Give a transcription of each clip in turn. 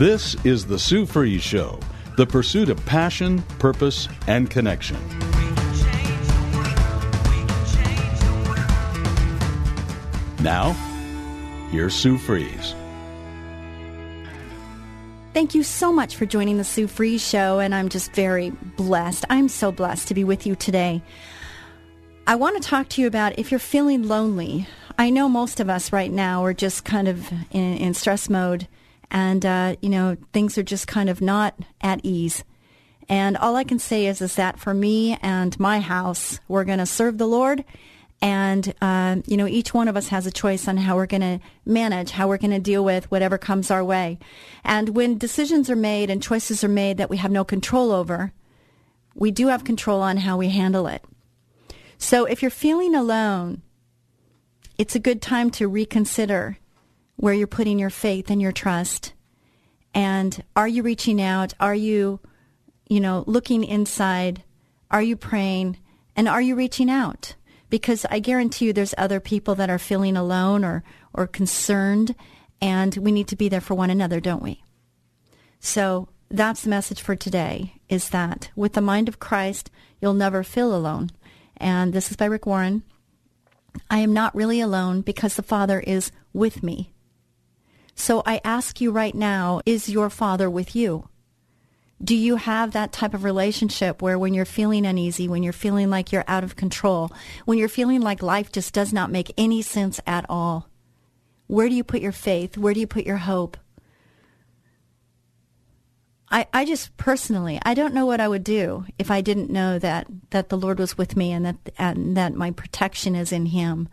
This is the Sue Fries Show, the pursuit of passion, purpose, and connection. Now, here's Sue Fries. Thank you so much for joining the Sue Fries Show, and I'm just very blessed. I'm so blessed to be with you today. I want to talk to you about if you're feeling lonely. I know most of us right now are just kind of in, in stress mode, and uh, you know things are just kind of not at ease. And all I can say is, is that for me and my house, we're going to serve the Lord and, uh, you know, each one of us has a choice on how we're going to manage, how we're going to deal with whatever comes our way. And when decisions are made and choices are made that we have no control over, we do have control on how we handle it. So if you're feeling alone, it's a good time to reconsider where you're putting your faith and your trust. And are you reaching out? Are you, you know, looking inside? Are you praying? And are you reaching out? because I guarantee you there's other people that are feeling alone or, or concerned, and we need to be there for one another, don't we? So that's the message for today is that with the mind of Christ, you'll never feel alone. And this is by Rick Warren. I am not really alone because the Father is with me. So I ask you right now, is your Father with you? do you have that type of relationship where when you're feeling uneasy, when you're feeling like you're out of control, when you're feeling like life just does not make any sense at all? Where do you put your faith? Where do you put your hope? I, I just personally, I don't know what I would do if I didn't know that, that the Lord was with me and that, and that my protection is in Him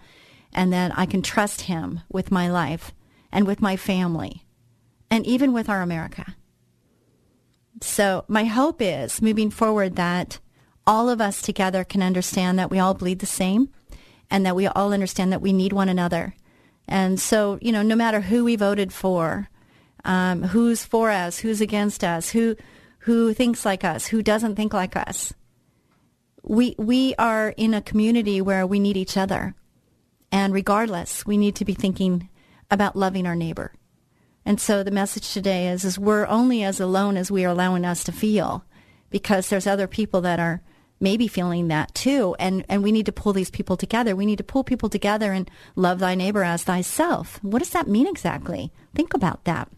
and that I can trust Him with my life and with my family and even with our America. So my hope is moving forward that all of us together can understand that we all bleed the same and that we all understand that we need one another. And so, you know, no matter who we voted for, um, who's for us, who's against us, who who thinks like us, who doesn't think like us, we we are in a community where we need each other. And regardless, we need to be thinking about loving our neighbor. And so the message today is, is we're only as alone as we are allowing us to feel because there's other people that are maybe feeling that too. And, and we need to pull these people together. We need to pull people together and love thy neighbor as thyself. What does that mean exactly? Think about that.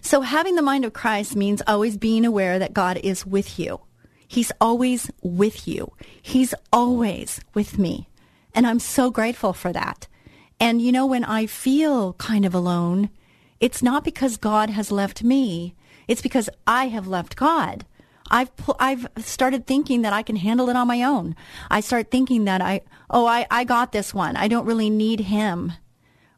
So having the mind of Christ means always being aware that God is with you. He's always with you. He's always with me. And I'm so grateful for that. And you know, when I feel kind of alone, it's not because God has left me. It's because I have left God. I've I've started thinking that I can handle it on my own. I start thinking that I oh I I got this one. I don't really need him.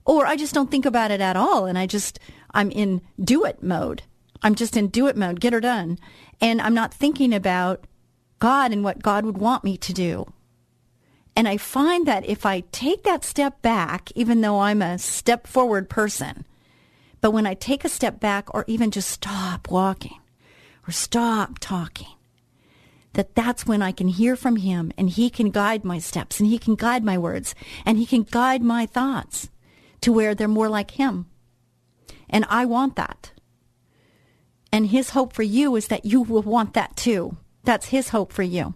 Or I just don't think about it at all and I just I'm in do it mode. I'm just in do it mode, get her done. And I'm not thinking about God and what God would want me to do. And I find that if I take that step back, even though I'm a step forward person, but when I take a step back or even just stop walking or stop talking, that that's when I can hear from him and he can guide my steps and he can guide my words and he can guide my thoughts to where they're more like him. And I want that. And his hope for you is that you will want that too. That's his hope for you.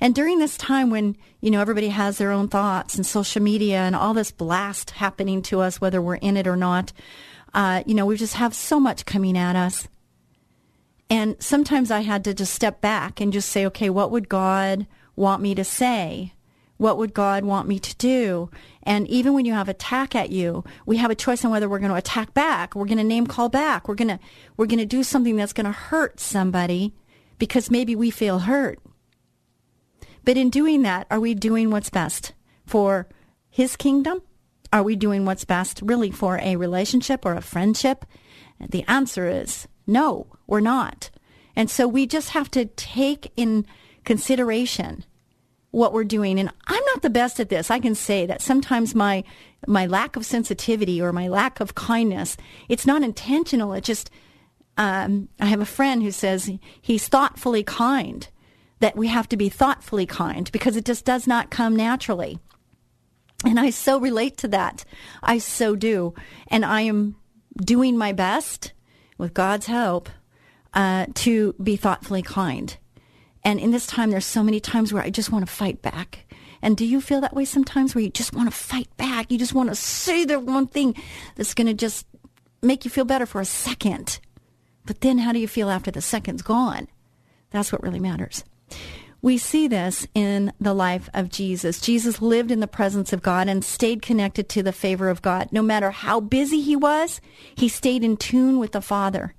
And during this time when, you know, everybody has their own thoughts and social media and all this blast happening to us, whether we're in it or not, uh, you know, we just have so much coming at us. And sometimes I had to just step back and just say, okay, what would God want me to say? What would God want me to do? And even when you have attack at you, we have a choice on whether we're going to attack back, we're going to name call back, we're going to we're going to do something that's going to hurt somebody because maybe we feel hurt. But in doing that, are we doing what's best for his kingdom? Are we doing what's best really for a relationship or a friendship? The answer is no, we're not. And so we just have to take in consideration what we're doing. And I'm not the best at this. I can say that sometimes my my lack of sensitivity or my lack of kindness, it's not intentional. It just um, I have a friend who says he's thoughtfully kind. That we have to be thoughtfully kind because it just does not come naturally. And I so relate to that. I so do. And I am doing my best with God's help uh, to be thoughtfully kind. And in this time, there's so many times where I just want to fight back. And do you feel that way sometimes where you just want to fight back? You just want to say the one thing that's going to just make you feel better for a second. But then how do you feel after the second's gone? That's what really matters. We see this in the life of Jesus. Jesus lived in the presence of God and stayed connected to the favor of God. No matter how busy he was, he stayed in tune with the Father.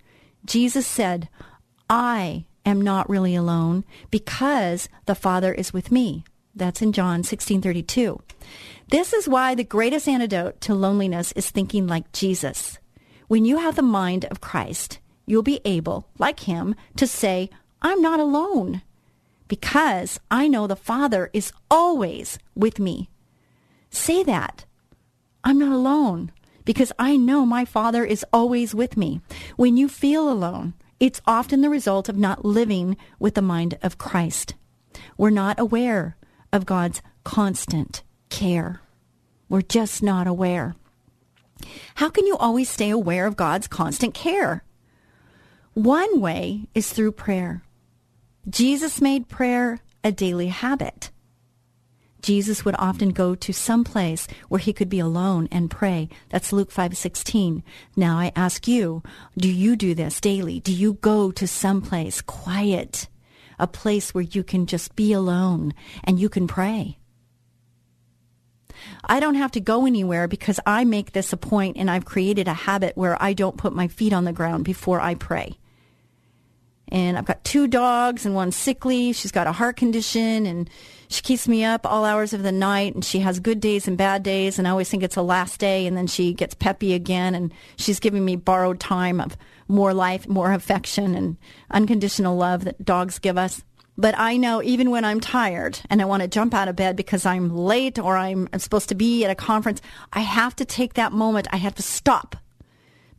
Jesus said, I am not really alone because the Father is with me. That's in John 16:32. This is why the greatest antidote to loneliness is thinking like Jesus. When you have the mind of Christ, you'll be able, like him, to say, I'm not alone because I know the Father is always with me. Say that. I'm not alone because I know my Father is always with me. When you feel alone, it's often the result of not living with the mind of Christ. We're not aware of God's constant care. We're just not aware. How can you always stay aware of God's constant care? One way is through prayer. Jesus made prayer a daily habit. Jesus would often go to some place where he could be alone and pray. That's Luke 5:16. Now I ask you, do you do this daily? Do you go to some place quiet, a place where you can just be alone and you can pray? I don't have to go anywhere because I make this a point and I've created a habit where I don't put my feet on the ground before I pray and I've got two dogs and one sickly. She's got a heart condition and she keeps me up all hours of the night and she has good days and bad days and I always think it's a last day and then she gets peppy again and she's giving me borrowed time of more life, more affection and unconditional love that dogs give us. But I know even when I'm tired and I want to jump out of bed because I'm late or I'm supposed to be at a conference, I have to take that moment. I have to stop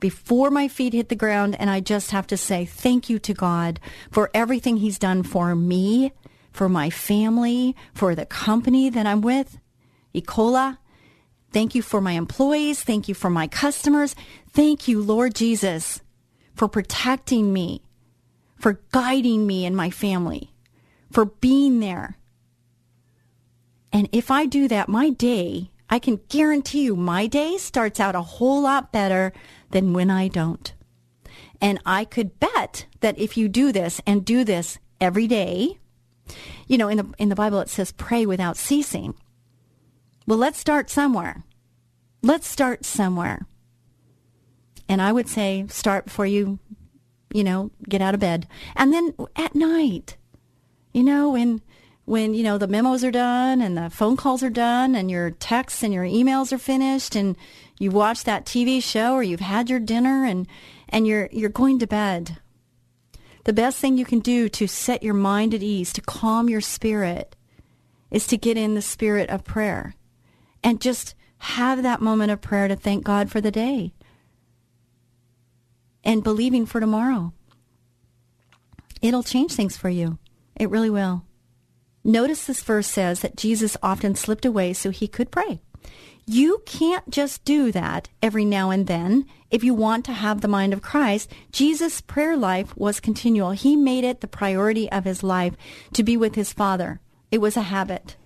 before my feet hit the ground and I just have to say thank you to God for everything he's done for me, for my family, for the company that I'm with, Ecola. Thank you for my employees. Thank you for my customers. Thank you, Lord Jesus, for protecting me, for guiding me and my family, for being there. And if I do that, my day, I can guarantee you my day starts out a whole lot better than when I don't. And I could bet that if you do this and do this every day, you know, in the in the Bible it says pray without ceasing. Well, let's start somewhere. Let's start somewhere. And I would say start before you, you know, get out of bed. And then at night, you know, when when you know the memos are done and the phone calls are done and your texts and your emails are finished and you watch that TV show or you've had your dinner and and you're you're going to bed. The best thing you can do to set your mind at ease, to calm your spirit, is to get in the spirit of prayer and just have that moment of prayer to thank God for the day and believing for tomorrow. It'll change things for you. It really will. Notice this verse says that Jesus often slipped away so he could pray. You can't just do that every now and then. If you want to have the mind of Christ, Jesus' prayer life was continual. He made it the priority of his life to be with his Father. It was a habit.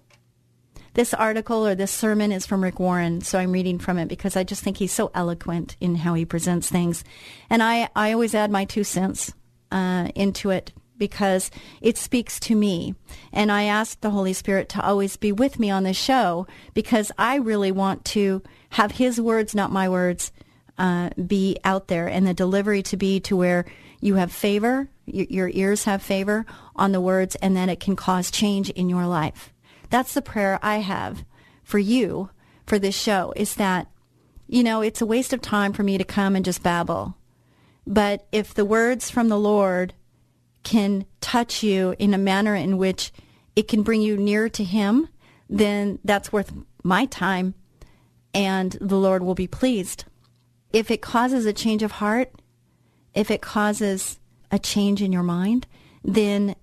This article or this sermon is from Rick Warren, so I'm reading from it because I just think he's so eloquent in how he presents things. And I, I always add my two cents uh, into it because it speaks to me. And I ask the Holy Spirit to always be with me on this show because I really want to have His words, not my words, uh, be out there and the delivery to be to where you have favor, your, your ears have favor on the words, and then it can cause change in your life. That's the prayer I have for you for this show is that, you know, it's a waste of time for me to come and just babble. But if the words from the Lord can touch you in a manner in which it can bring you nearer to Him, then that's worth my time and the Lord will be pleased. If it causes a change of heart, if it causes a change in your mind, then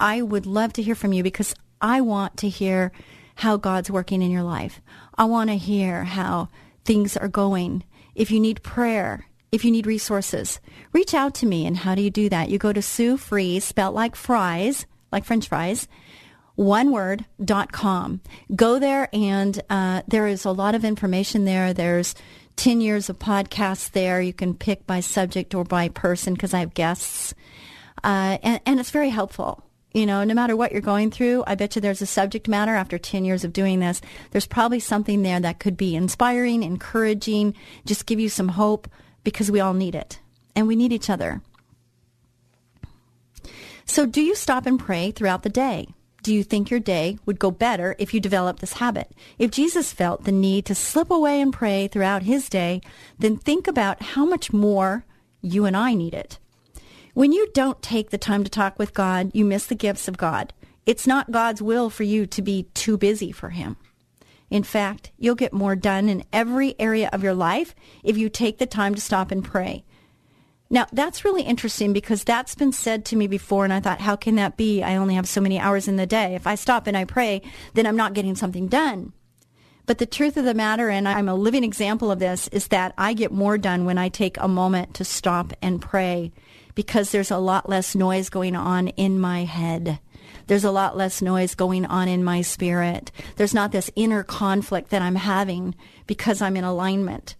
I would love to hear from you because I want to hear how God's working in your life. I want to hear how things are going. If you need prayer, if you need resources, reach out to me. And how do you do that? You go to Sue Fries, spelt like fries, like French fries, one word dot com. Go there and uh, there is a lot of information there. There's 10 years of podcasts there. You can pick by subject or by person because I have guests. Uh, and, and it's very helpful. You know, no matter what you're going through, I bet you there's a subject matter after 10 years of doing this. There's probably something there that could be inspiring, encouraging, just give you some hope because we all need it and we need each other. So do you stop and pray throughout the day? Do you think your day would go better if you developed this habit? If Jesus felt the need to slip away and pray throughout his day, then think about how much more you and I need it. When you don't take the time to talk with God, you miss the gifts of God. It's not God's will for you to be too busy for him. In fact, you'll get more done in every area of your life if you take the time to stop and pray. Now, that's really interesting because that's been said to me before, and I thought, how can that be? I only have so many hours in the day. If I stop and I pray, then I'm not getting something done. But the truth of the matter, and I'm a living example of this, is that I get more done when I take a moment to stop and pray because there's a lot less noise going on in my head. There's a lot less noise going on in my spirit. There's not this inner conflict that I'm having because I'm in alignment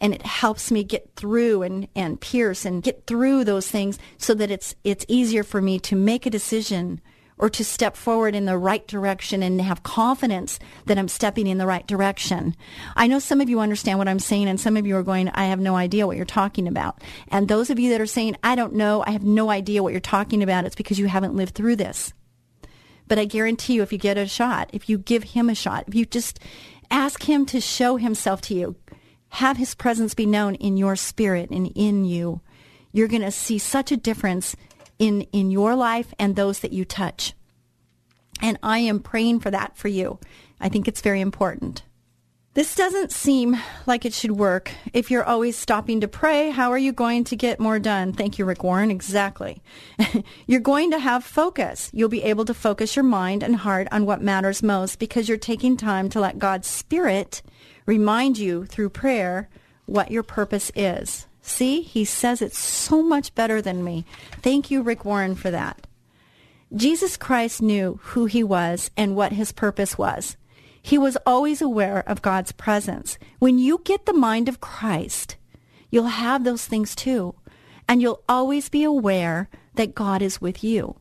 and it helps me get through and, and pierce and get through those things so that it's it's easier for me to make a decision or to step forward in the right direction and have confidence that I'm stepping in the right direction. I know some of you understand what I'm saying and some of you are going, I have no idea what you're talking about. And those of you that are saying, I don't know, I have no idea what you're talking about, it's because you haven't lived through this. But I guarantee you, if you get a shot, if you give him a shot, if you just ask him to show himself to you, have his presence be known in your spirit and in you, you're going to see such a difference in, in your life and those that you touch. And I am praying for that for you. I think it's very important. This doesn't seem like it should work. If you're always stopping to pray, how are you going to get more done? Thank you, Rick Warren. Exactly. you're going to have focus. You'll be able to focus your mind and heart on what matters most because you're taking time to let God's Spirit remind you through prayer what your purpose is. See, he says it's so much better than me. Thank you, Rick Warren, for that. Jesus Christ knew who he was and what his purpose was. He was always aware of God's presence. When you get the mind of Christ, you'll have those things too. And you'll always be aware that God is with you.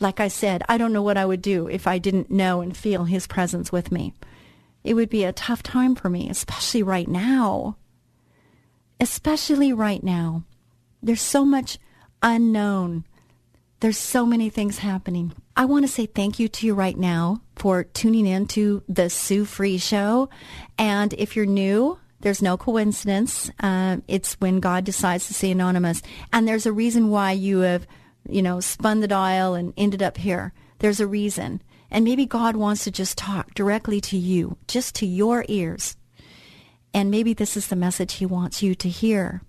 Like I said, I don't know what I would do if I didn't know and feel his presence with me it would be a tough time for me, especially right now. Especially right now. There's so much unknown. There's so many things happening. I want to say thank you to you right now for tuning in to the Sue Fries Show. And if you're new, there's no coincidence. Uh, it's when God decides to say anonymous. And there's a reason why you have, you know, spun the dial and ended up here. There's a reason. And maybe God wants to just talk directly to you, just to your ears. And maybe this is the message he wants you to hear.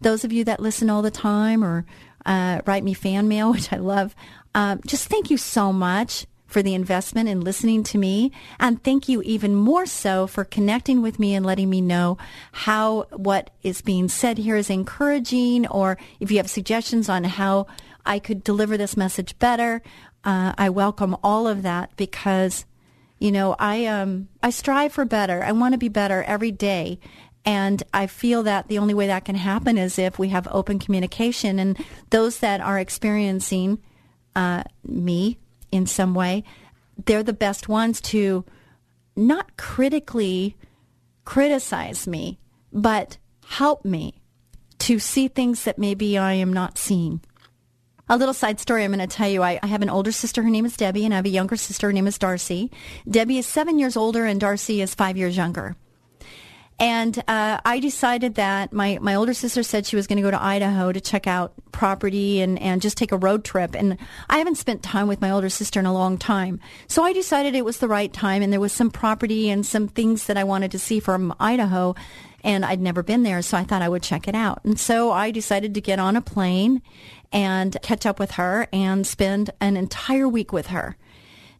Those of you that listen all the time or uh, write me fan mail, which I love, uh, just thank you so much for the investment in listening to me. And thank you even more so for connecting with me and letting me know how what is being said here is encouraging or if you have suggestions on how I could deliver this message better uh, I welcome all of that because, you know, I um I strive for better. I want to be better every day. And I feel that the only way that can happen is if we have open communication. And those that are experiencing uh, me in some way, they're the best ones to not critically criticize me, but help me to see things that maybe I am not seeing. A little side story I'm going to tell you. I, I, have an older sister. Her name is Debbie, and I have a younger sister. Her name is Darcy. Debbie is seven years older, and Darcy is five years younger. And uh, I decided that my, my older sister said she was going to go to Idaho to check out property and, and just take a road trip. And I haven't spent time with my older sister in a long time. So I decided it was the right time. And there was some property and some things that I wanted to see from Idaho. And I'd never been there. So I thought I would check it out. And so I decided to get on a plane and catch up with her and spend an entire week with her.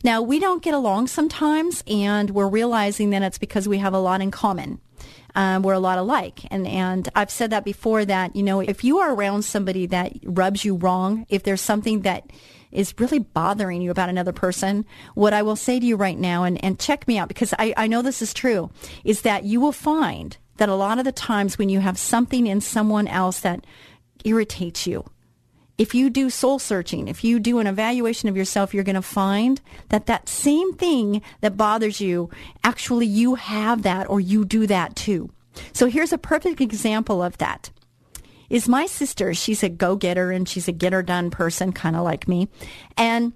Now, we don't get along sometimes, and we're realizing that it's because we have a lot in common. Um, we're a lot alike. And, and I've said that before that, you know, if you are around somebody that rubs you wrong, if there's something that is really bothering you about another person, what I will say to you right now, and, and check me out because I, I know this is true, is that you will find that a lot of the times when you have something in someone else that irritates you, if you do soul searching, if you do an evaluation of yourself, you're going to find that that same thing that bothers you, actually you have that or you do that too. So here's a perfect example of that. Is my sister, she's a go-getter and she's a get-her done person, kind of like me. And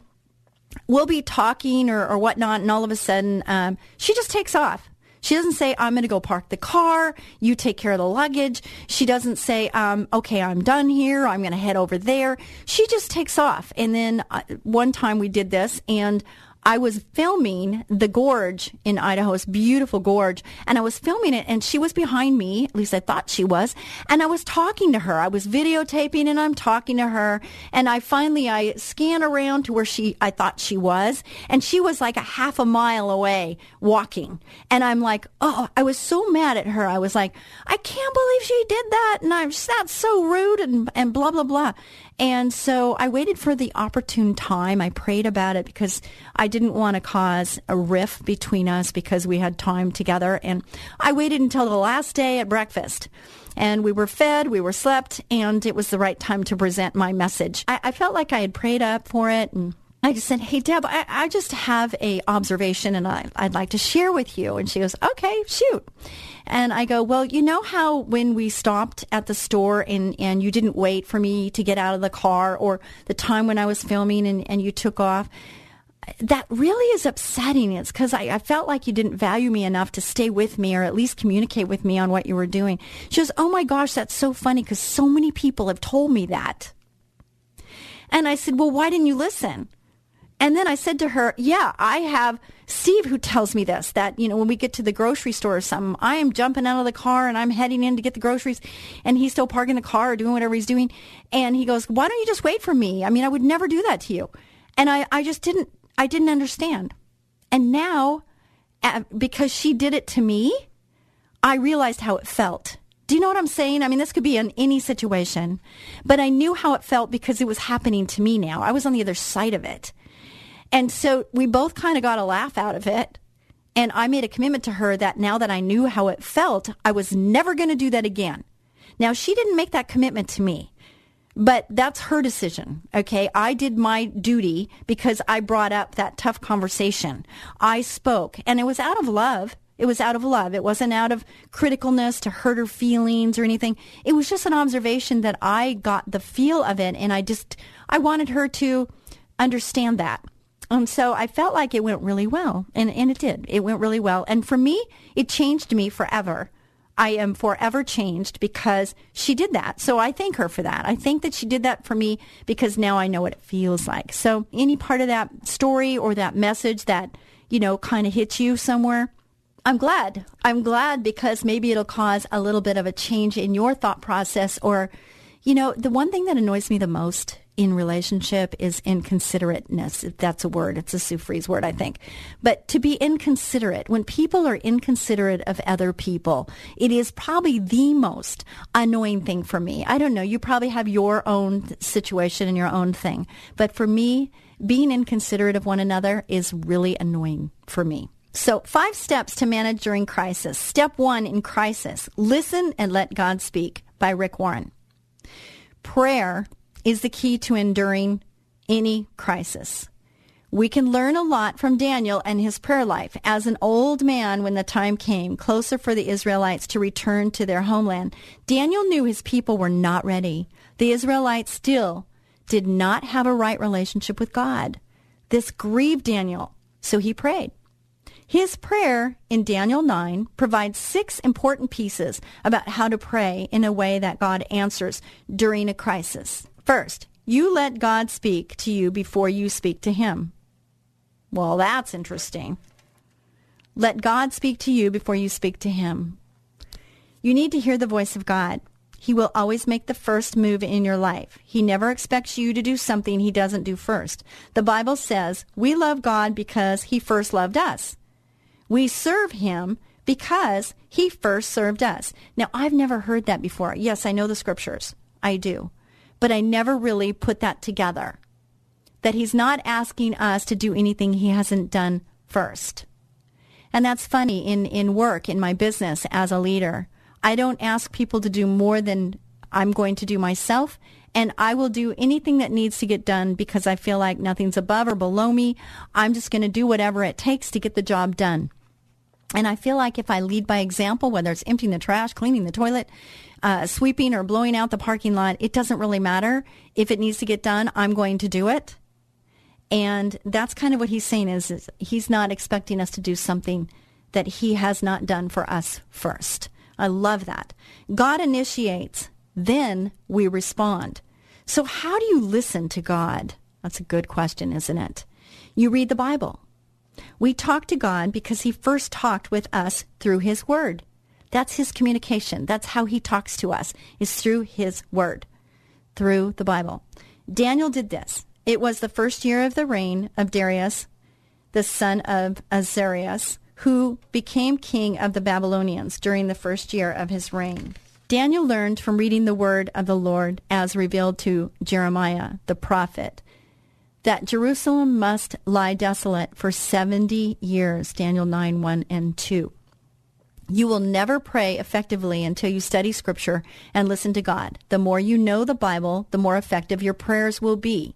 we'll be talking or, or whatnot, and all of a sudden, um, she just takes off. She doesn't say, I'm going to go park the car. You take care of the luggage. She doesn't say, um, okay, I'm done here. I'm going to head over there. She just takes off. And then uh, one time we did this and I was filming the gorge in Idaho's beautiful gorge, and I was filming it, and she was behind me. At least I thought she was, and I was talking to her. I was videotaping, and I'm talking to her. And I finally I scan around to where she I thought she was, and she was like a half a mile away walking. And I'm like, oh, I was so mad at her. I was like, I can't believe she did that, and I'm that's so rude, and and blah blah blah. And so I waited for the opportune time. I prayed about it because I didn't want to cause a rift between us because we had time together. And I waited until the last day at breakfast. And we were fed, we were slept, and it was the right time to present my message. I, I felt like I had prayed up for it and I just said, "Hey, Deb, I, I just have a observation, and I, I'd like to share with you." And she goes, "Okay, shoot." And I go, well, you know how when we stopped at the store and, and you didn't wait for me to get out of the car or the time when I was filming and, and you took off? That really is upsetting. It's because I, I felt like you didn't value me enough to stay with me or at least communicate with me on what you were doing. She goes, oh my gosh, that's so funny because so many people have told me that. And I said, well, why didn't you listen? And then I said to her, yeah, I have Steve who tells me this, that, you know, when we get to the grocery store or something, I am jumping out of the car and I'm heading in to get the groceries and he's still parking the car or doing whatever he's doing. And he goes, why don't you just wait for me? I mean, I would never do that to you. And I, I just didn't, I didn't understand. And now, uh, because she did it to me, I realized how it felt. Do you know what I'm saying? I mean, this could be in any situation, but I knew how it felt because it was happening to me now. I was on the other side of it. And so we both kind of got a laugh out of it. And I made a commitment to her that now that I knew how it felt, I was never going to do that again. Now, she didn't make that commitment to me, but that's her decision. Okay. I did my duty because I brought up that tough conversation. I spoke and it was out of love. It was out of love. It wasn't out of criticalness to hurt her feelings or anything. It was just an observation that I got the feel of it. And I just, I wanted her to understand that. Um, so I felt like it went really well, and, and it did. It went really well. And for me, it changed me forever. I am forever changed because she did that. So I thank her for that. I think that she did that for me because now I know what it feels like. So any part of that story or that message that, you know, kind of hits you somewhere, I'm glad. I'm glad because maybe it'll cause a little bit of a change in your thought process or, you know, the one thing that annoys me the most in relationship is inconsiderateness. That's a word, it's a Sue Fries word, I think. But to be inconsiderate, when people are inconsiderate of other people, it is probably the most annoying thing for me. I don't know. You probably have your own situation and your own thing. But for me, being inconsiderate of one another is really annoying for me. So, five steps to manage during crisis. Step one in crisis listen and let God speak by Rick Warren. Prayer is the key to enduring any crisis. We can learn a lot from Daniel and his prayer life. As an old man, when the time came closer for the Israelites to return to their homeland, Daniel knew his people were not ready. The Israelites still did not have a right relationship with God. This grieved Daniel, so he prayed. His prayer in Daniel 9 provides six important pieces about how to pray in a way that God answers during a crisis. First, you let God speak to you before you speak to him. Well, that's interesting. Let God speak to you before you speak to him. You need to hear the voice of God. He will always make the first move in your life. He never expects you to do something he doesn't do first. The Bible says we love God because he first loved us. We serve him because he first served us. Now, I've never heard that before. Yes, I know the scriptures. I do. But I never really put that together that he's not asking us to do anything he hasn't done first. And that's funny in, in work, in my business as a leader. I don't ask people to do more than I'm going to do myself. And I will do anything that needs to get done because I feel like nothing's above or below me. I'm just going to do whatever it takes to get the job done. And I feel like if I lead by example, whether it's emptying the trash, cleaning the toilet, uh, sweeping or blowing out the parking lot, it doesn't really matter. If it needs to get done, I'm going to do it. And that's kind of what he's saying is, is he's not expecting us to do something that he has not done for us first. I love that. God initiates, then we respond. So how do you listen to God? That's a good question, isn't it? You read the Bible. We talk to God because he first talked with us through his word. That's his communication. That's how he talks to us, is through his word, through the Bible. Daniel did this. It was the first year of the reign of Darius, the son of Ahasuerus, who became king of the Babylonians during the first year of his reign. Daniel learned from reading the word of the Lord as revealed to Jeremiah, the prophet, that Jerusalem must lie desolate for 70 years, Daniel 9, 1 and 2. You will never pray effectively until you study Scripture and listen to God. The more you know the Bible, the more effective your prayers will be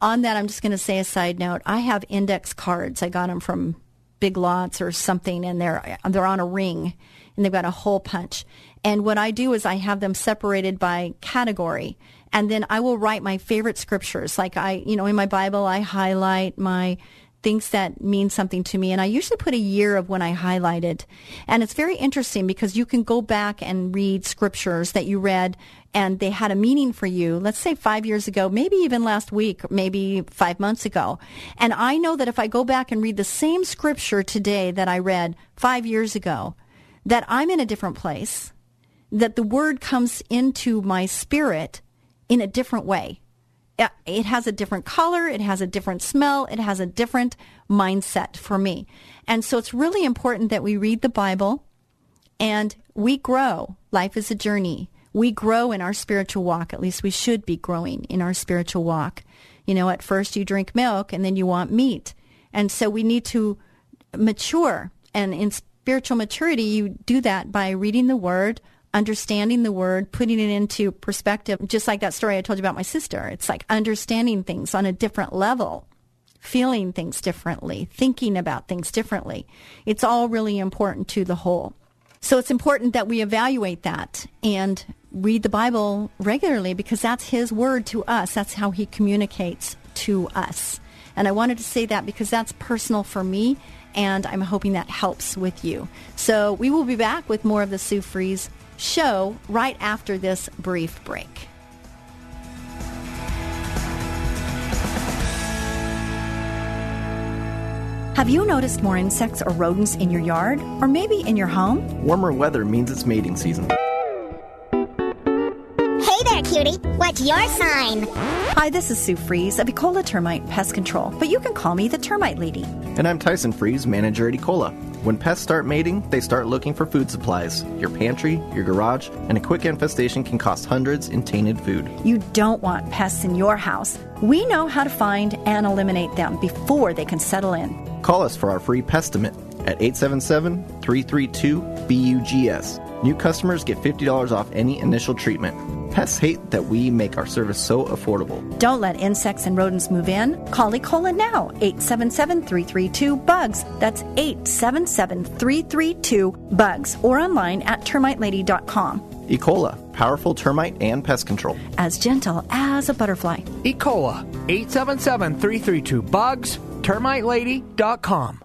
on that, I'm just going to say a side note. I have index cards. I got them from Big Lots or something, and they're they're on a ring, and they've got a hole punch. And what I do is I have them separated by category, and then I will write my favorite scriptures. Like I, you know, in my Bible, I highlight my things that mean something to me. And I usually put a year of when I highlighted. And it's very interesting because you can go back and read scriptures that you read and they had a meaning for you, let's say five years ago, maybe even last week, maybe five months ago. And I know that if I go back and read the same scripture today that I read five years ago, that I'm in a different place, that the word comes into my spirit in a different way it has a different color, it has a different smell, it has a different mindset for me. And so it's really important that we read the Bible and we grow. Life is a journey. We grow in our spiritual walk. At least we should be growing in our spiritual walk. You know, at first you drink milk and then you want meat. And so we need to mature. And in spiritual maturity, you do that by reading the word, understanding the word, putting it into perspective, just like that story I told you about my sister. It's like understanding things on a different level, feeling things differently, thinking about things differently. It's all really important to the whole. So it's important that we evaluate that and read the Bible regularly because that's His word to us. That's how He communicates to us. And I wanted to say that because that's personal for me and I'm hoping that helps with you. So we will be back with more of the Sue Fries show right after this brief break. Have you noticed more insects or rodents in your yard or maybe in your home? Warmer weather means it's mating season. Hey there, cutie. What's your sign? Hi, this is Sue Fries of Ecola Termite Pest Control, but you can call me the Termite Lady. And I'm Tyson Fries, manager at Ecola. When pests start mating, they start looking for food supplies. Your pantry, your garage, and a quick infestation can cost hundreds in tainted food. You don't want pests in your house. We know how to find and eliminate them before they can settle in. Call us for our free pestimate at 877 332 BUGS. New customers get $50 off any initial treatment. Pests hate that we make our service so affordable. Don't let insects and rodents move in. Call Ecola now, 877-332-BUGS. That's 877-332-BUGS or online at termitelady.com. Ecola, powerful termite and pest control. As gentle as a butterfly. Ecola, 877-332-BUGS, termitelady.com.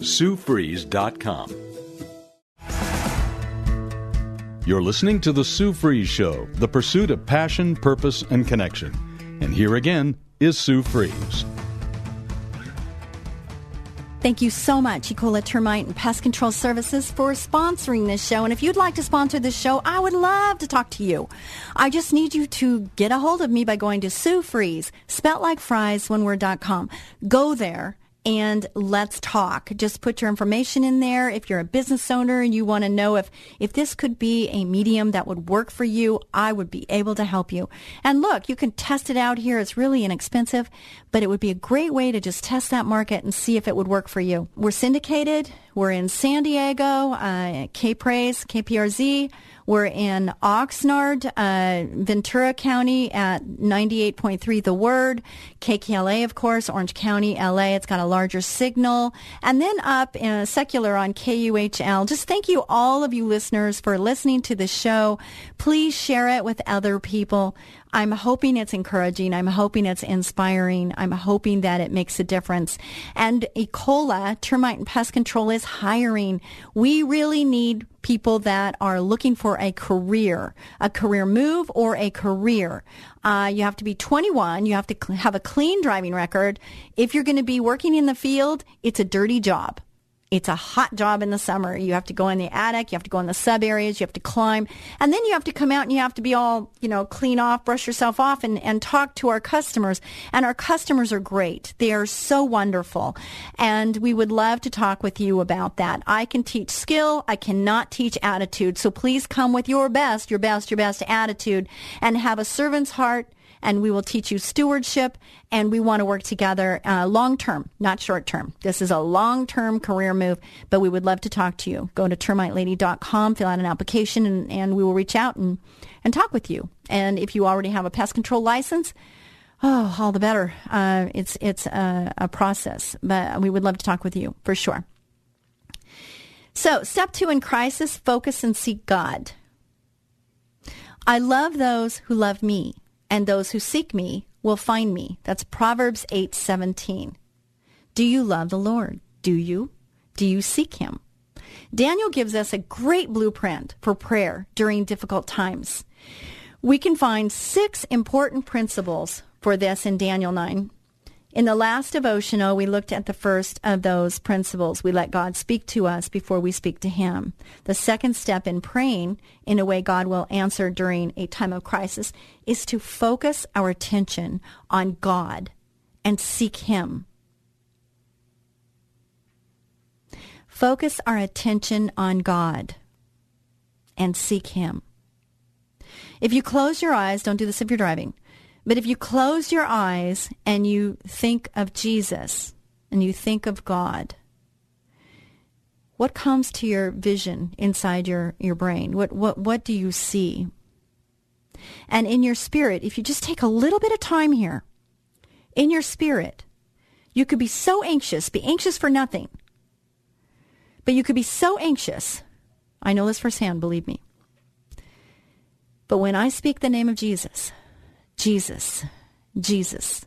SueFries.com. You're listening to The Sue Fries Show, the pursuit of passion, purpose, and connection. And here again is Sue Fries. Thank you so much, Ecola Termite and Pest Control Services, for sponsoring this show. And if you'd like to sponsor this show, I would love to talk to you. I just need you to get a hold of me by going to Sue Fries, spelt like fries, one word word.com. Go there and let's talk. Just put your information in there. If you're a business owner and you want to know if, if this could be a medium that would work for you, I would be able to help you. And look, you can test it out here. It's really inexpensive, but it would be a great way to just test that market and see if it would work for you. We're syndicated. We're in San Diego, uh, K-Praise, KPRZ. We're in Oxnard, uh, Ventura County at 98.3 The Word. KKLA, of course, Orange County, LA. It's got a larger signal. And then up in secular on KUHL. Just thank you, all of you listeners, for listening to the show. Please share it with other people. I'm hoping it's encouraging. I'm hoping it's inspiring. I'm hoping that it makes a difference. And Ecola, Termite and Pest Control, is hiring. We really need people that are looking for a career, a career move or a career. Uh, you have to be 21. You have to cl- have a clean driving record. If you're going to be working in the field, it's a dirty job. It's a hot job in the summer. You have to go in the attic. You have to go in the sub areas. You have to climb. And then you have to come out and you have to be all, you know, clean off, brush yourself off and, and talk to our customers. And our customers are great. They are so wonderful. And we would love to talk with you about that. I can teach skill. I cannot teach attitude. So please come with your best, your best, your best attitude and have a servant's heart and we will teach you stewardship and we want to work together uh, long term, not short term. This is a long term career move, but we would love to talk to you. Go to termitelady.com, fill out an application, and, and we will reach out and, and talk with you. And if you already have a pest control license, oh, all the better. Uh, it's it's a, a process, but we would love to talk with you for sure. So, step two in crisis focus and seek God. I love those who love me and those who seek me will find me. That's Proverbs 8:17. Do you love the Lord? Do you? Do you seek him? Daniel gives us a great blueprint for prayer during difficult times. We can find six important principles for this in Daniel 9. In the last devotional, we looked at the first of those principles. We let God speak to us before we speak to Him. The second step in praying in a way God will answer during a time of crisis is to focus our attention on God and seek Him. Focus our attention on God and seek Him. If you close your eyes, don't do this if you're driving. But if you close your eyes and you think of Jesus and you think of God, what comes to your vision inside your, your brain? What, what, what do you see? And in your spirit, if you just take a little bit of time here, in your spirit, you could be so anxious, be anxious for nothing. But you could be so anxious. I know this firsthand, believe me. But when I speak the name of Jesus, Jesus, Jesus,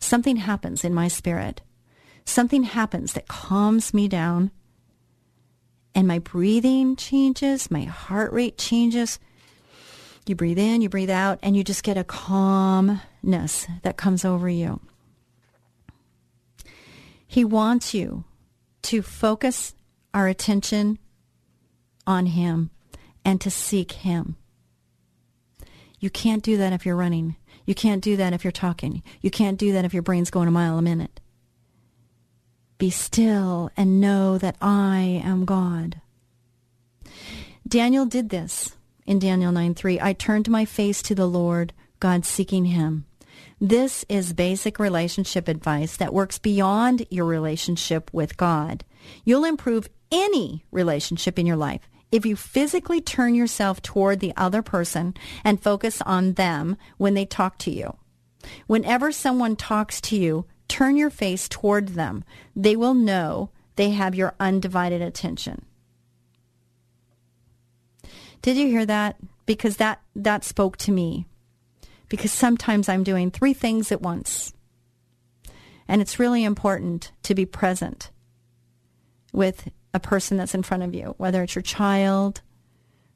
something happens in my spirit. Something happens that calms me down and my breathing changes, my heart rate changes. You breathe in, you breathe out, and you just get a calmness that comes over you. He wants you to focus our attention on Him and to seek Him. You can't do that if you're running. You can't do that if you're talking. You can't do that if your brain's going a mile a minute. Be still and know that I am God. Daniel did this in Daniel 9 3. I turned my face to the Lord, God seeking him. This is basic relationship advice that works beyond your relationship with God. You'll improve any relationship in your life if you physically turn yourself toward the other person and focus on them when they talk to you. Whenever someone talks to you, turn your face toward them. They will know they have your undivided attention. Did you hear that? Because that, that spoke to me. Because sometimes I'm doing three things at once. And it's really important to be present with a person that's in front of you, whether it's your child,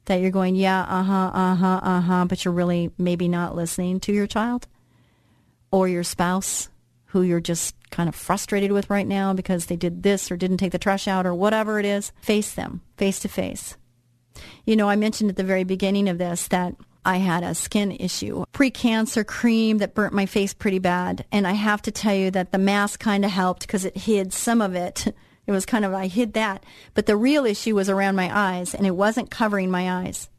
that you're going, yeah, uh huh, uh huh, uh huh, but you're really maybe not listening to your child, or your spouse who you're just kind of frustrated with right now because they did this or didn't take the trash out or whatever it is. Face them face to face. You know, I mentioned at the very beginning of this that I had a skin issue, pre-cancer cream that burnt my face pretty bad. And I have to tell you that the mask kind of helped because it hid some of it. It was kind of, I hid that. But the real issue was around my eyes and it wasn't covering my eyes.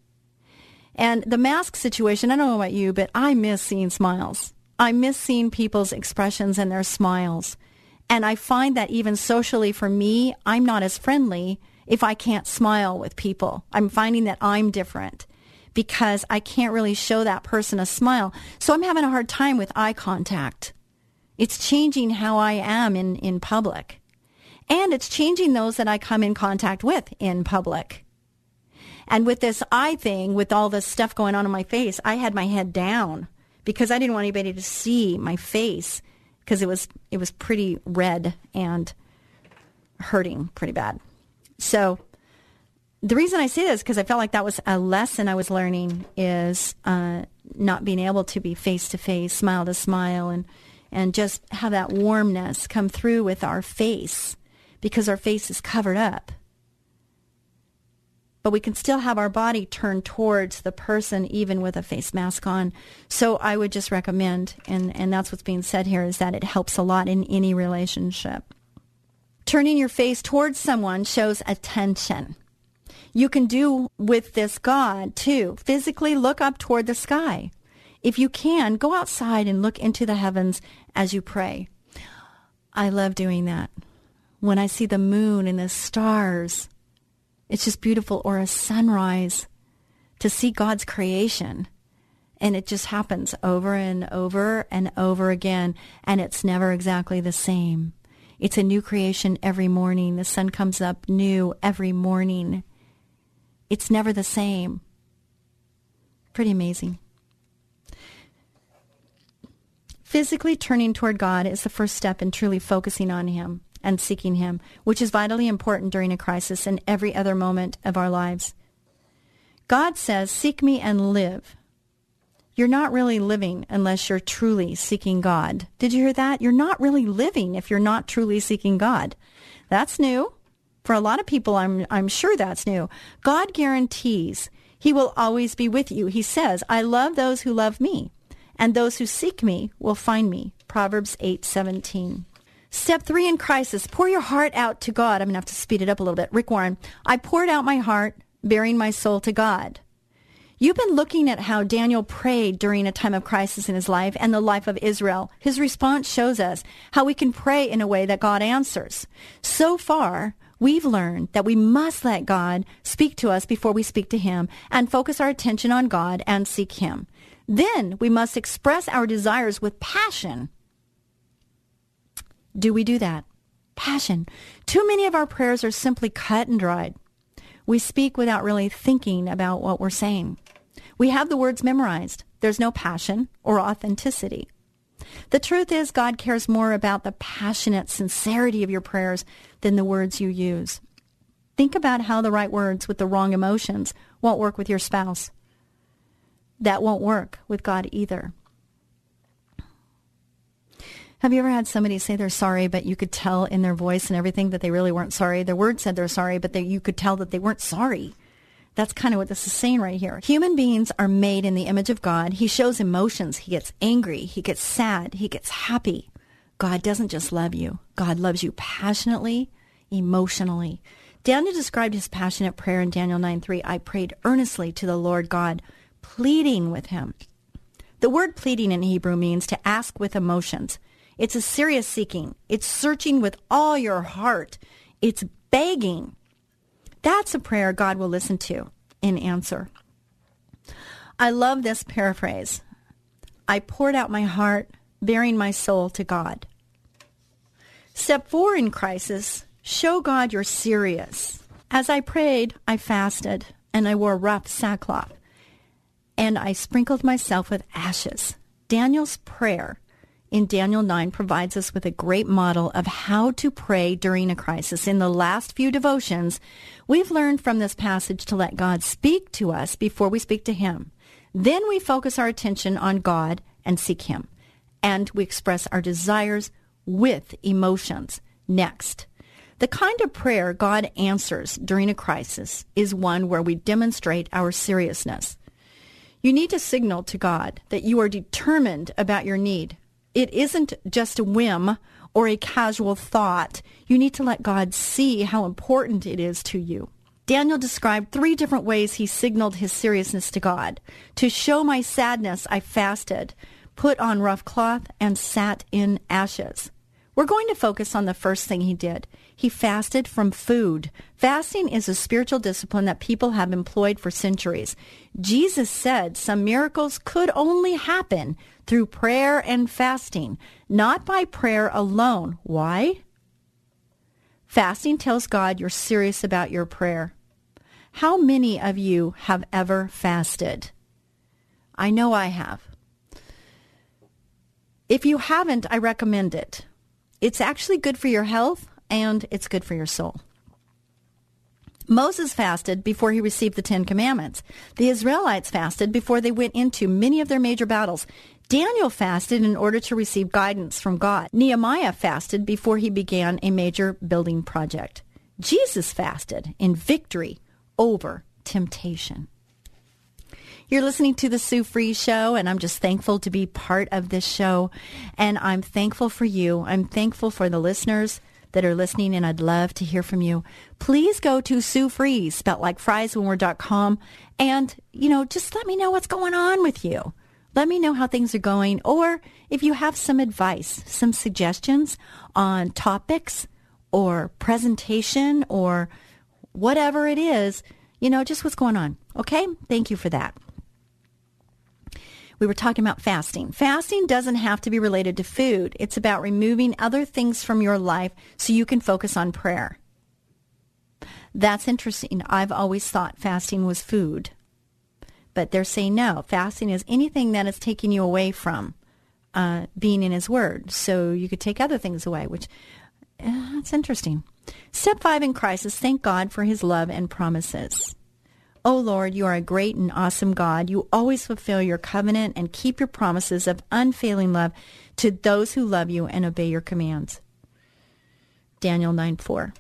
And the mask situation, I don't know about you, but I miss seeing smiles. I miss seeing people's expressions and their smiles. And I find that even socially for me, I'm not as friendly if I can't smile with people. I'm finding that I'm different because I can't really show that person a smile. So I'm having a hard time with eye contact. It's changing how I am in, in public. And it's changing those that I come in contact with in public. And with this eye thing, with all this stuff going on in my face, I had my head down because I didn't want anybody to see my face because it was it was pretty red and hurting pretty bad. So the reason I say this because I felt like that was a lesson I was learning is uh, not being able to be face to face, smile to smile, and and just have that warmness come through with our face because our face is covered up. But we can still have our body turned towards the person even with a face mask on. So I would just recommend, and, and that's what's being said here, is that it helps a lot in any relationship. Turning your face towards someone shows attention. You can do with this God too. Physically look up toward the sky. If you can, go outside and look into the heavens as you pray. I love doing that when I see the moon and the stars. It's just beautiful. Or a sunrise to see God's creation. And it just happens over and over and over again. And it's never exactly the same. It's a new creation every morning. The sun comes up new every morning. It's never the same. Pretty amazing. Physically turning toward God is the first step in truly focusing on Him and seeking Him, which is vitally important during a crisis and every other moment of our lives. God says, Seek me and live. You're not really living unless you're truly seeking God. Did you hear that? You're not really living if you're not truly seeking God. That's new. For a lot of people, I'm, I'm sure that's new. God guarantees he will always be with you. He says, I love those who love me, and those who seek me will find me. Proverbs 8:17. Step three in crisis, pour your heart out to God. I'm going to have to speed it up a little bit. Rick Warren, I poured out my heart, baring my soul to God. You've been looking at how Daniel prayed during a time of crisis in his life and the life of Israel. His response shows us how we can pray in a way that God answers. So far, we've learned that we must let God speak to us before we speak to him and focus our attention on God and seek him. Then we must express our desires with passion do we do that? Passion. Too many of our prayers are simply cut and dried. We speak without really thinking about what we're saying. We have the words memorized. There's no passion or authenticity. The truth is, God cares more about the passionate sincerity of your prayers than the words you use. Think about how the right words with the wrong emotions won't work with your spouse. That won't work with God either. Have you ever had somebody say they're sorry, but you could tell in their voice and everything that they really weren't sorry? Their words said they're sorry, but they, you could tell that they weren't sorry. That's kind of what this is saying right here. Human beings are made in the image of God. He shows emotions. He gets angry. He gets sad. He gets happy. God doesn't just love you. God loves you passionately, emotionally. Daniel described his passionate prayer in Daniel 9:3. I prayed earnestly to the Lord God, pleading with him. The word pleading in Hebrew means to ask with emotions. It's a serious seeking. It's searching with all your heart. It's begging. That's a prayer God will listen to in answer. I love this paraphrase. I poured out my heart, baring my soul to God. Step four in crisis, show God you're serious. As I prayed, I fasted and I wore rough sackcloth and I sprinkled myself with ashes. Daniel's prayer in Daniel 9 provides us with a great model of how to pray during a crisis. In the last few devotions, we've learned from this passage to let God speak to us before we speak to Him. Then we focus our attention on God and seek Him. And we express our desires with emotions. Next. The kind of prayer God answers during a crisis is one where we demonstrate our seriousness. You need to signal to God that you are determined about your need it isn't just a whim or a casual thought. You need to let God see how important it is to you. Daniel described three different ways he signaled his seriousness to God. To show my sadness, I fasted, put on rough cloth, and sat in ashes. We're going to focus on the first thing he did. He fasted from food. Fasting is a spiritual discipline that people have employed for centuries. Jesus said some miracles could only happen through prayer and fasting, not by prayer alone. Why? Fasting tells God you're serious about your prayer. How many of you have ever fasted? I know I have. If you haven't, I recommend it. It's actually good for your health and it's good for your soul. Moses fasted before he received the Ten Commandments. The Israelites fasted before they went into many of their major battles. Daniel fasted in order to receive guidance from God. Nehemiah fasted before he began a major building project. Jesus fasted in victory over temptation. You're listening to the Sue Fries Show, and I'm just thankful to be part of this show. And I'm thankful for you. I'm thankful for the listeners that are listening, and I'd love to hear from you. Please go to Sue Fries, spelled like fries when we're dot com, and, you know, just let me know what's going on with you. Let me know how things are going, or if you have some advice, some suggestions on topics or presentation or whatever it is, you know, just what's going on. Okay? Thank you for that we were talking about fasting. Fasting doesn't have to be related to food. It's about removing other things from your life so you can focus on prayer. That's interesting. I've always thought fasting was food. But they're saying no, fasting is anything that is taking you away from uh, being in His Word. So you could take other things away, which uh, that's interesting. Step five in crisis, thank God for His love and promises. O oh Lord, you are a great and awesome God. You always fulfill your covenant and keep your promises of unfailing love to those who love you and obey your commands. Daniel 9 4.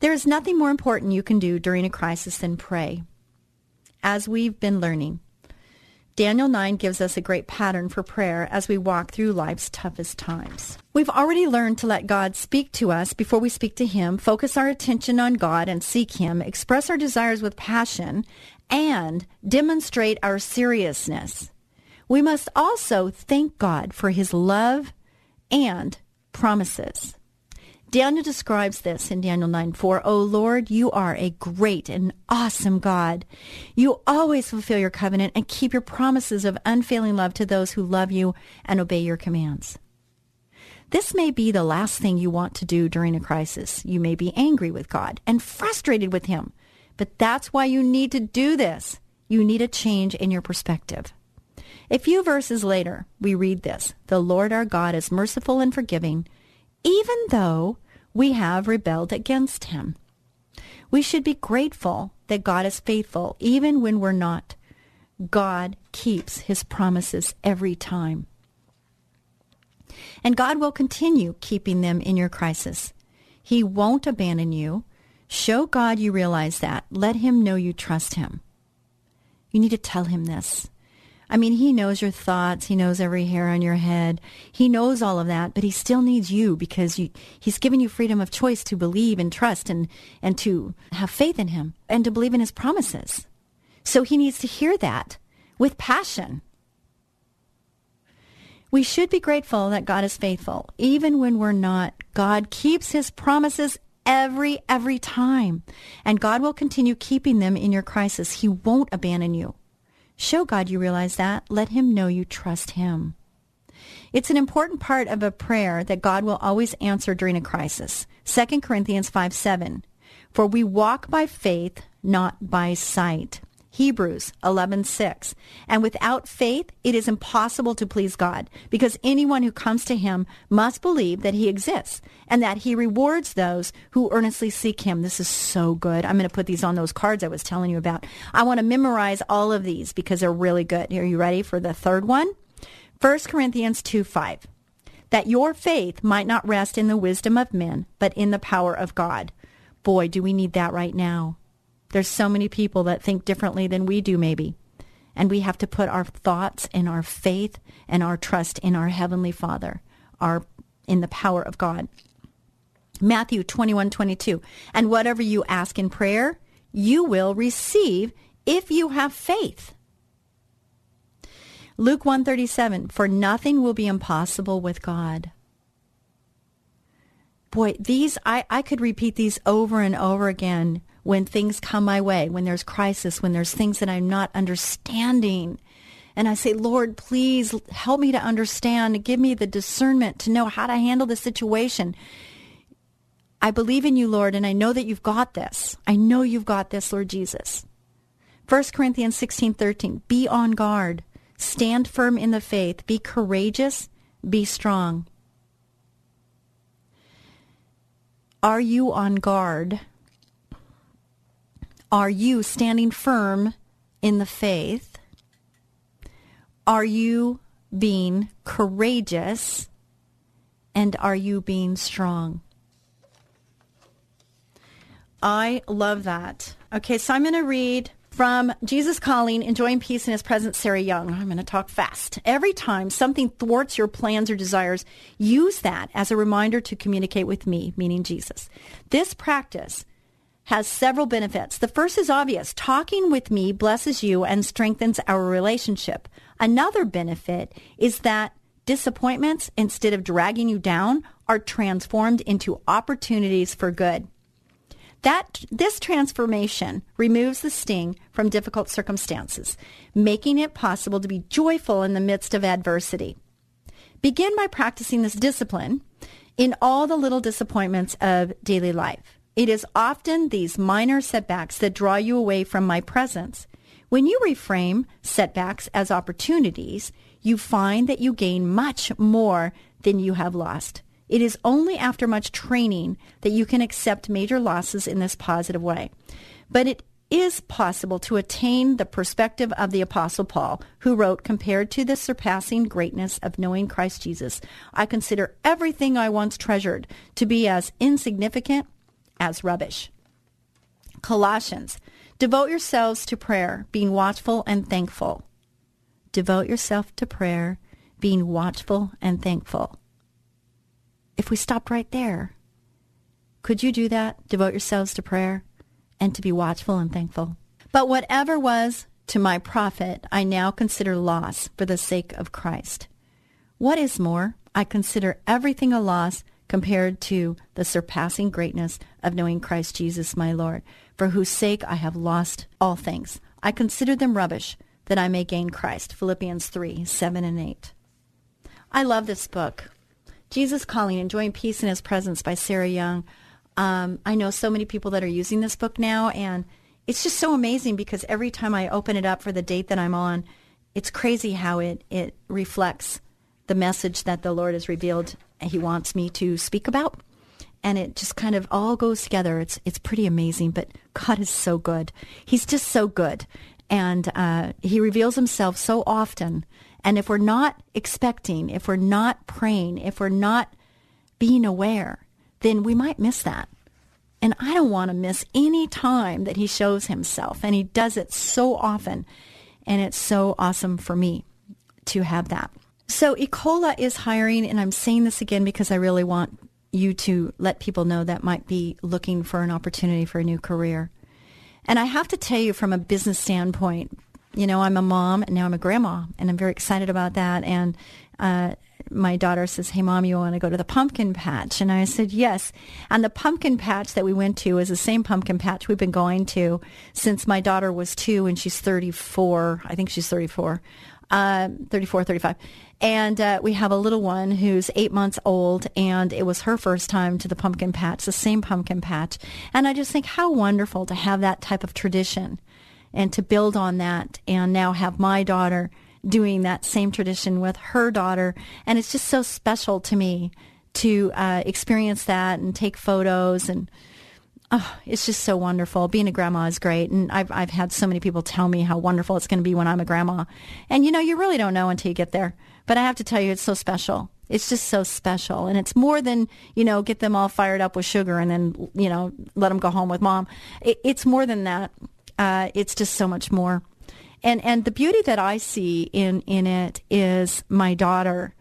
There is nothing more important you can do during a crisis than pray. As we've been learning, Daniel 9 gives us a great pattern for prayer as we walk through life's toughest times. We've already learned to let God speak to us before we speak to Him, focus our attention on God and seek Him, express our desires with passion, and demonstrate our seriousness. We must also thank God for His love and promises. Daniel describes this in Daniel 9 4. O Lord, you are a great and awesome God. You always fulfill your covenant and keep your promises of unfailing love to those who love you and obey your commands. This may be the last thing you want to do during a crisis. You may be angry with God and frustrated with Him, but that's why you need to do this. You need a change in your perspective. A few verses later, we read this The Lord our God is merciful and forgiving, even though we have rebelled against him. We should be grateful that God is faithful, even when we're not. God keeps his promises every time. And God will continue keeping them in your crisis. He won't abandon you. Show God you realize that. Let him know you trust him. You need to tell him this. I mean, he knows your thoughts. He knows every hair on your head. He knows all of that, but he still needs you because you, he's given you freedom of choice to believe and trust and, and to have faith in him and to believe in his promises. So he needs to hear that with passion. We should be grateful that God is faithful. Even when we're not, God keeps his promises every, every time. And God will continue keeping them in your crisis. He won't abandon you. Show God you realize that. Let him know you trust him. It's an important part of a prayer that God will always answer during a crisis. 2 Corinthians 5 7. For we walk by faith, not by sight. Hebrews 11:6. And without faith it is impossible to please God, because anyone who comes to him must believe that he exists and that he rewards those who earnestly seek him. This is so good. I'm going to put these on those cards I was telling you about. I want to memorize all of these because they're really good. Are you ready for the third one? 1 Corinthians 2:5. That your faith might not rest in the wisdom of men, but in the power of God. Boy, do we need that right now. There's so many people that think differently than we do, maybe. And we have to put our thoughts and our faith and our trust in our Heavenly Father, our, in the power of God. Matthew 21, 22. And whatever you ask in prayer, you will receive if you have faith. Luke 137, for nothing will be impossible with God. Boy, these, I, I could repeat these over and over again when things come my way, when there's crisis, when there's things that I'm not understanding. And I say, Lord, please help me to understand. Give me the discernment to know how to handle the situation. I believe in you, Lord, and I know that you've got this. I know you've got this, Lord Jesus. 1 Corinthians 16, 13. Be on guard. Stand firm in the faith. Be courageous. Be strong. Are you on guard are you standing firm in the faith? Are you being courageous? And are you being strong? I love that. Okay, so I'm going to read from Jesus Calling, Enjoying Peace in His Presence, Sarah Young. I'm going to talk fast. Every time something thwarts your plans or desires, use that as a reminder to communicate with me, meaning Jesus. This practice has several benefits. The first is obvious. Talking with me blesses you and strengthens our relationship. Another benefit is that disappointments, instead of dragging you down, are transformed into opportunities for good. That this transformation removes the sting from difficult circumstances, making it possible to be joyful in the midst of adversity. Begin by practicing this discipline in all the little disappointments of daily life. It is often these minor setbacks that draw you away from my presence. When you reframe setbacks as opportunities, you find that you gain much more than you have lost. It is only after much training that you can accept major losses in this positive way. But it is possible to attain the perspective of the Apostle Paul, who wrote, Compared to the surpassing greatness of knowing Christ Jesus, I consider everything I once treasured to be as insignificant as rubbish. Colossians, devote yourselves to prayer, being watchful and thankful. Devote yourself to prayer, being watchful and thankful. If we stopped right there, could you do that? Devote yourselves to prayer and to be watchful and thankful. But whatever was to my profit, I now consider loss for the sake of Christ. What is more, I consider everything a loss compared to the surpassing greatness of knowing Christ Jesus my Lord, for whose sake I have lost all things. I consider them rubbish that I may gain Christ. Philippians 3, 7 and 8. I love this book. Jesus Calling, Enjoying Peace in His Presence by Sarah Young. Um, I know so many people that are using this book now, and it's just so amazing because every time I open it up for the date that I'm on, it's crazy how it, it reflects the message that the Lord has revealed He wants me to speak about. And it just kind of all goes together. It's it's pretty amazing. But God is so good. He's just so good, and uh, He reveals Himself so often. And if we're not expecting, if we're not praying, if we're not being aware, then we might miss that. And I don't want to miss any time that he shows himself. And he does it so often. And it's so awesome for me to have that. So Ecola is hiring, and I'm saying this again because I really want you to let people know that might be looking for an opportunity for a new career. And I have to tell you from a business standpoint, you know, I'm a mom and now I'm a grandma, and I'm very excited about that. And uh, my daughter says, "Hey, mom, you want to go to the pumpkin patch?" And I said, "Yes." And the pumpkin patch that we went to is the same pumpkin patch we've been going to since my daughter was two, and she's 34. I think she's 34, uh, 34, 35. And uh, we have a little one who's eight months old, and it was her first time to the pumpkin patch, the same pumpkin patch. And I just think how wonderful to have that type of tradition and to build on that and now have my daughter doing that same tradition with her daughter. And it's just so special to me to uh, experience that and take photos and oh, it's just so wonderful. Being a grandma is great, and I've I've had so many people tell me how wonderful it's going to be when I'm a grandma, and you know you really don't know until you get there. But I have to tell you, it's so special. It's just so special, and it's more than you know get them all fired up with sugar and then you know let them go home with mom. It, it's more than that. Uh, it's just so much more. And and the beauty that I see in in it is my daughter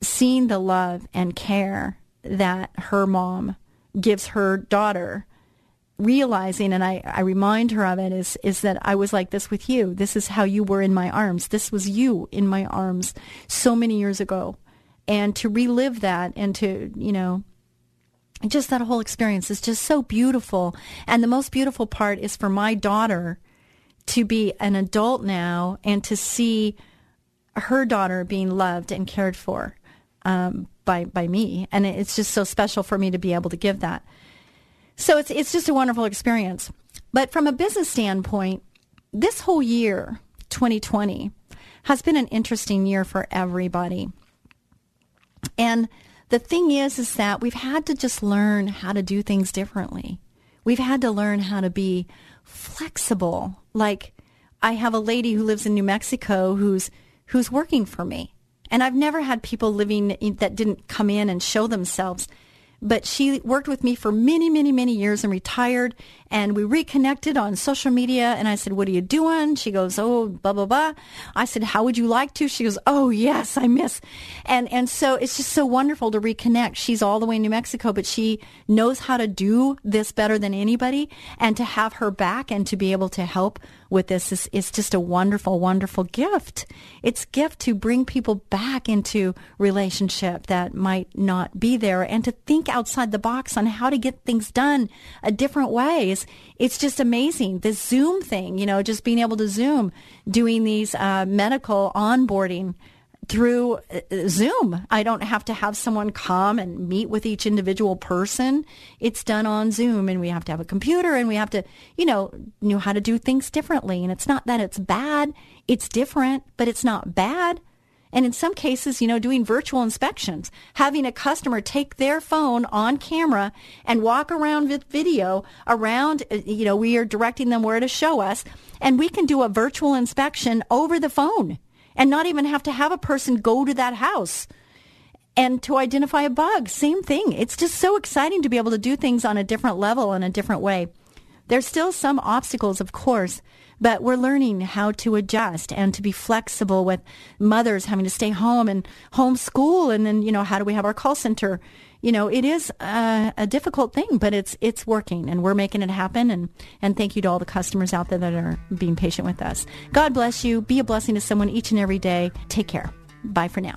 seeing the love and care that her mom gives her daughter realizing and I, I remind her of it is is that I was like this with you. This is how you were in my arms. This was you in my arms so many years ago. And to relive that and to, you know, just that whole experience is just so beautiful. And the most beautiful part is for my daughter to be an adult now and to see her daughter being loved and cared for um, by by me, and it's just so special for me to be able to give that. So it's it's just a wonderful experience. But from a business standpoint, this whole year, 2020, has been an interesting year for everybody. And the thing is, is that we've had to just learn how to do things differently. We've had to learn how to be flexible. Like I have a lady who lives in New Mexico who's who's working for me. And I've never had people living that didn't come in and show themselves but she worked with me for many, many, many years and retired. And we reconnected on social media. And I said, What are you doing? She goes, Oh, blah, blah, blah. I said, How would you like to? She goes, Oh, yes, I miss. And, and so it's just so wonderful to reconnect. She's all the way in New Mexico, but she knows how to do this better than anybody. And to have her back and to be able to help with this is, is just a wonderful, wonderful gift. It's gift to bring people back into relationship that might not be there and to think outside the box on how to get things done a different way. It's, it's just amazing. This Zoom thing, you know, just being able to Zoom, doing these uh, medical onboarding through uh, Zoom. I don't have to have someone come and meet with each individual person. It's done on Zoom and we have to have a computer and we have to, you know, know how to do things differently. And it's not that it's bad. It's different, but it's not bad. And in some cases, you know, doing virtual inspections, having a customer take their phone on camera and walk around with video around, uh, you know, we are directing them where to show us and we can do a virtual inspection over the phone and not even have to have a person go to that house and to identify a bug. Same thing. It's just so exciting to be able to do things on a different level in a different way. There's still some obstacles, of course, but we're learning how to adjust and to be flexible with mothers having to stay home and homeschool. And then, you know, how do we have our call center you know, it is a, a, difficult thing, but it's it's working, and we're making it happen. And and thank you to all the customers out there that are being patient with us. God bless you. Be a blessing to someone each and every day. Take care. Bye for now.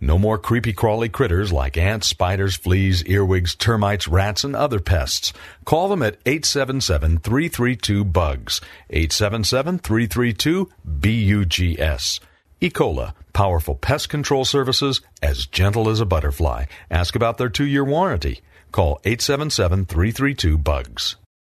No more creepy crawly critters like ants, spiders, fleas, earwigs, termites, rats, and other pests. Call them at 877-332-BUGS. 877-332-BUGS. E. coli, powerful pest control services as gentle as a butterfly. Ask about their two-year warranty. Call 877-332-BUGS.